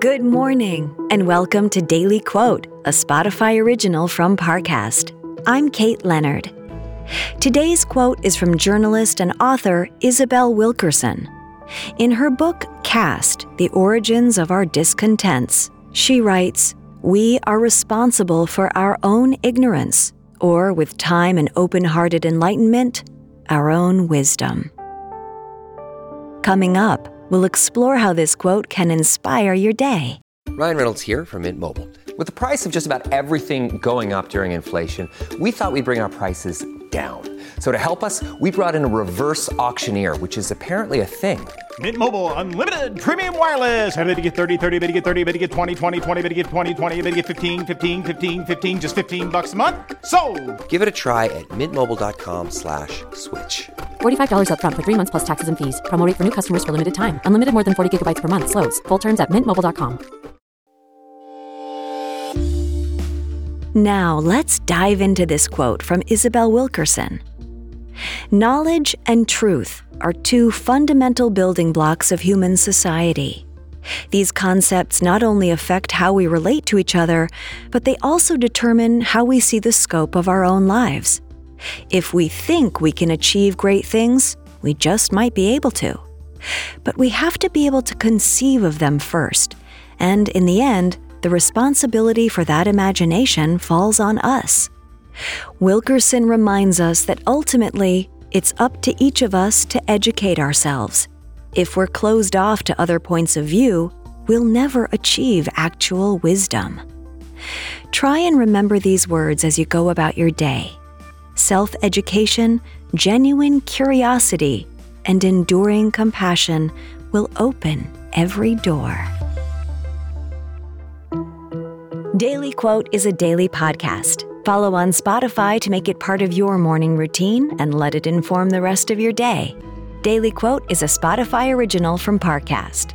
Good morning, and welcome to Daily Quote, a Spotify original from Parcast. I'm Kate Leonard. Today's quote is from journalist and author Isabel Wilkerson. In her book, Caste The Origins of Our Discontents, she writes We are responsible for our own ignorance, or with time and open hearted enlightenment, our own wisdom. Coming up, we'll explore how this quote can inspire your day. Ryan Reynolds here from Mint Mobile. With the price of just about everything going up during inflation, we thought we'd bring our prices down. So to help us, we brought in a reverse auctioneer, which is apparently a thing. Mint Mobile unlimited premium wireless. Have to get 30, 30, bit to get 30, bit to get 20, 20, 20, bit to get 20, 20, bit to get 15, 15, 15, 15 just 15 bucks a month. So, Give it a try at mintmobile.com slash switch. $45 upfront for three months plus taxes and fees. Promo for new customers for limited time. Unlimited more than 40 gigabytes per month. Slows. Full terms at mintmobile.com. Now, let's dive into this quote from Isabel Wilkerson. Knowledge and truth are two fundamental building blocks of human society. These concepts not only affect how we relate to each other, but they also determine how we see the scope of our own lives. If we think we can achieve great things, we just might be able to. But we have to be able to conceive of them first, and in the end, the responsibility for that imagination falls on us. Wilkerson reminds us that ultimately, it's up to each of us to educate ourselves. If we're closed off to other points of view, we'll never achieve actual wisdom. Try and remember these words as you go about your day. Self education, genuine curiosity, and enduring compassion will open every door. Daily Quote is a daily podcast. Follow on Spotify to make it part of your morning routine and let it inform the rest of your day. Daily Quote is a Spotify original from Parcast.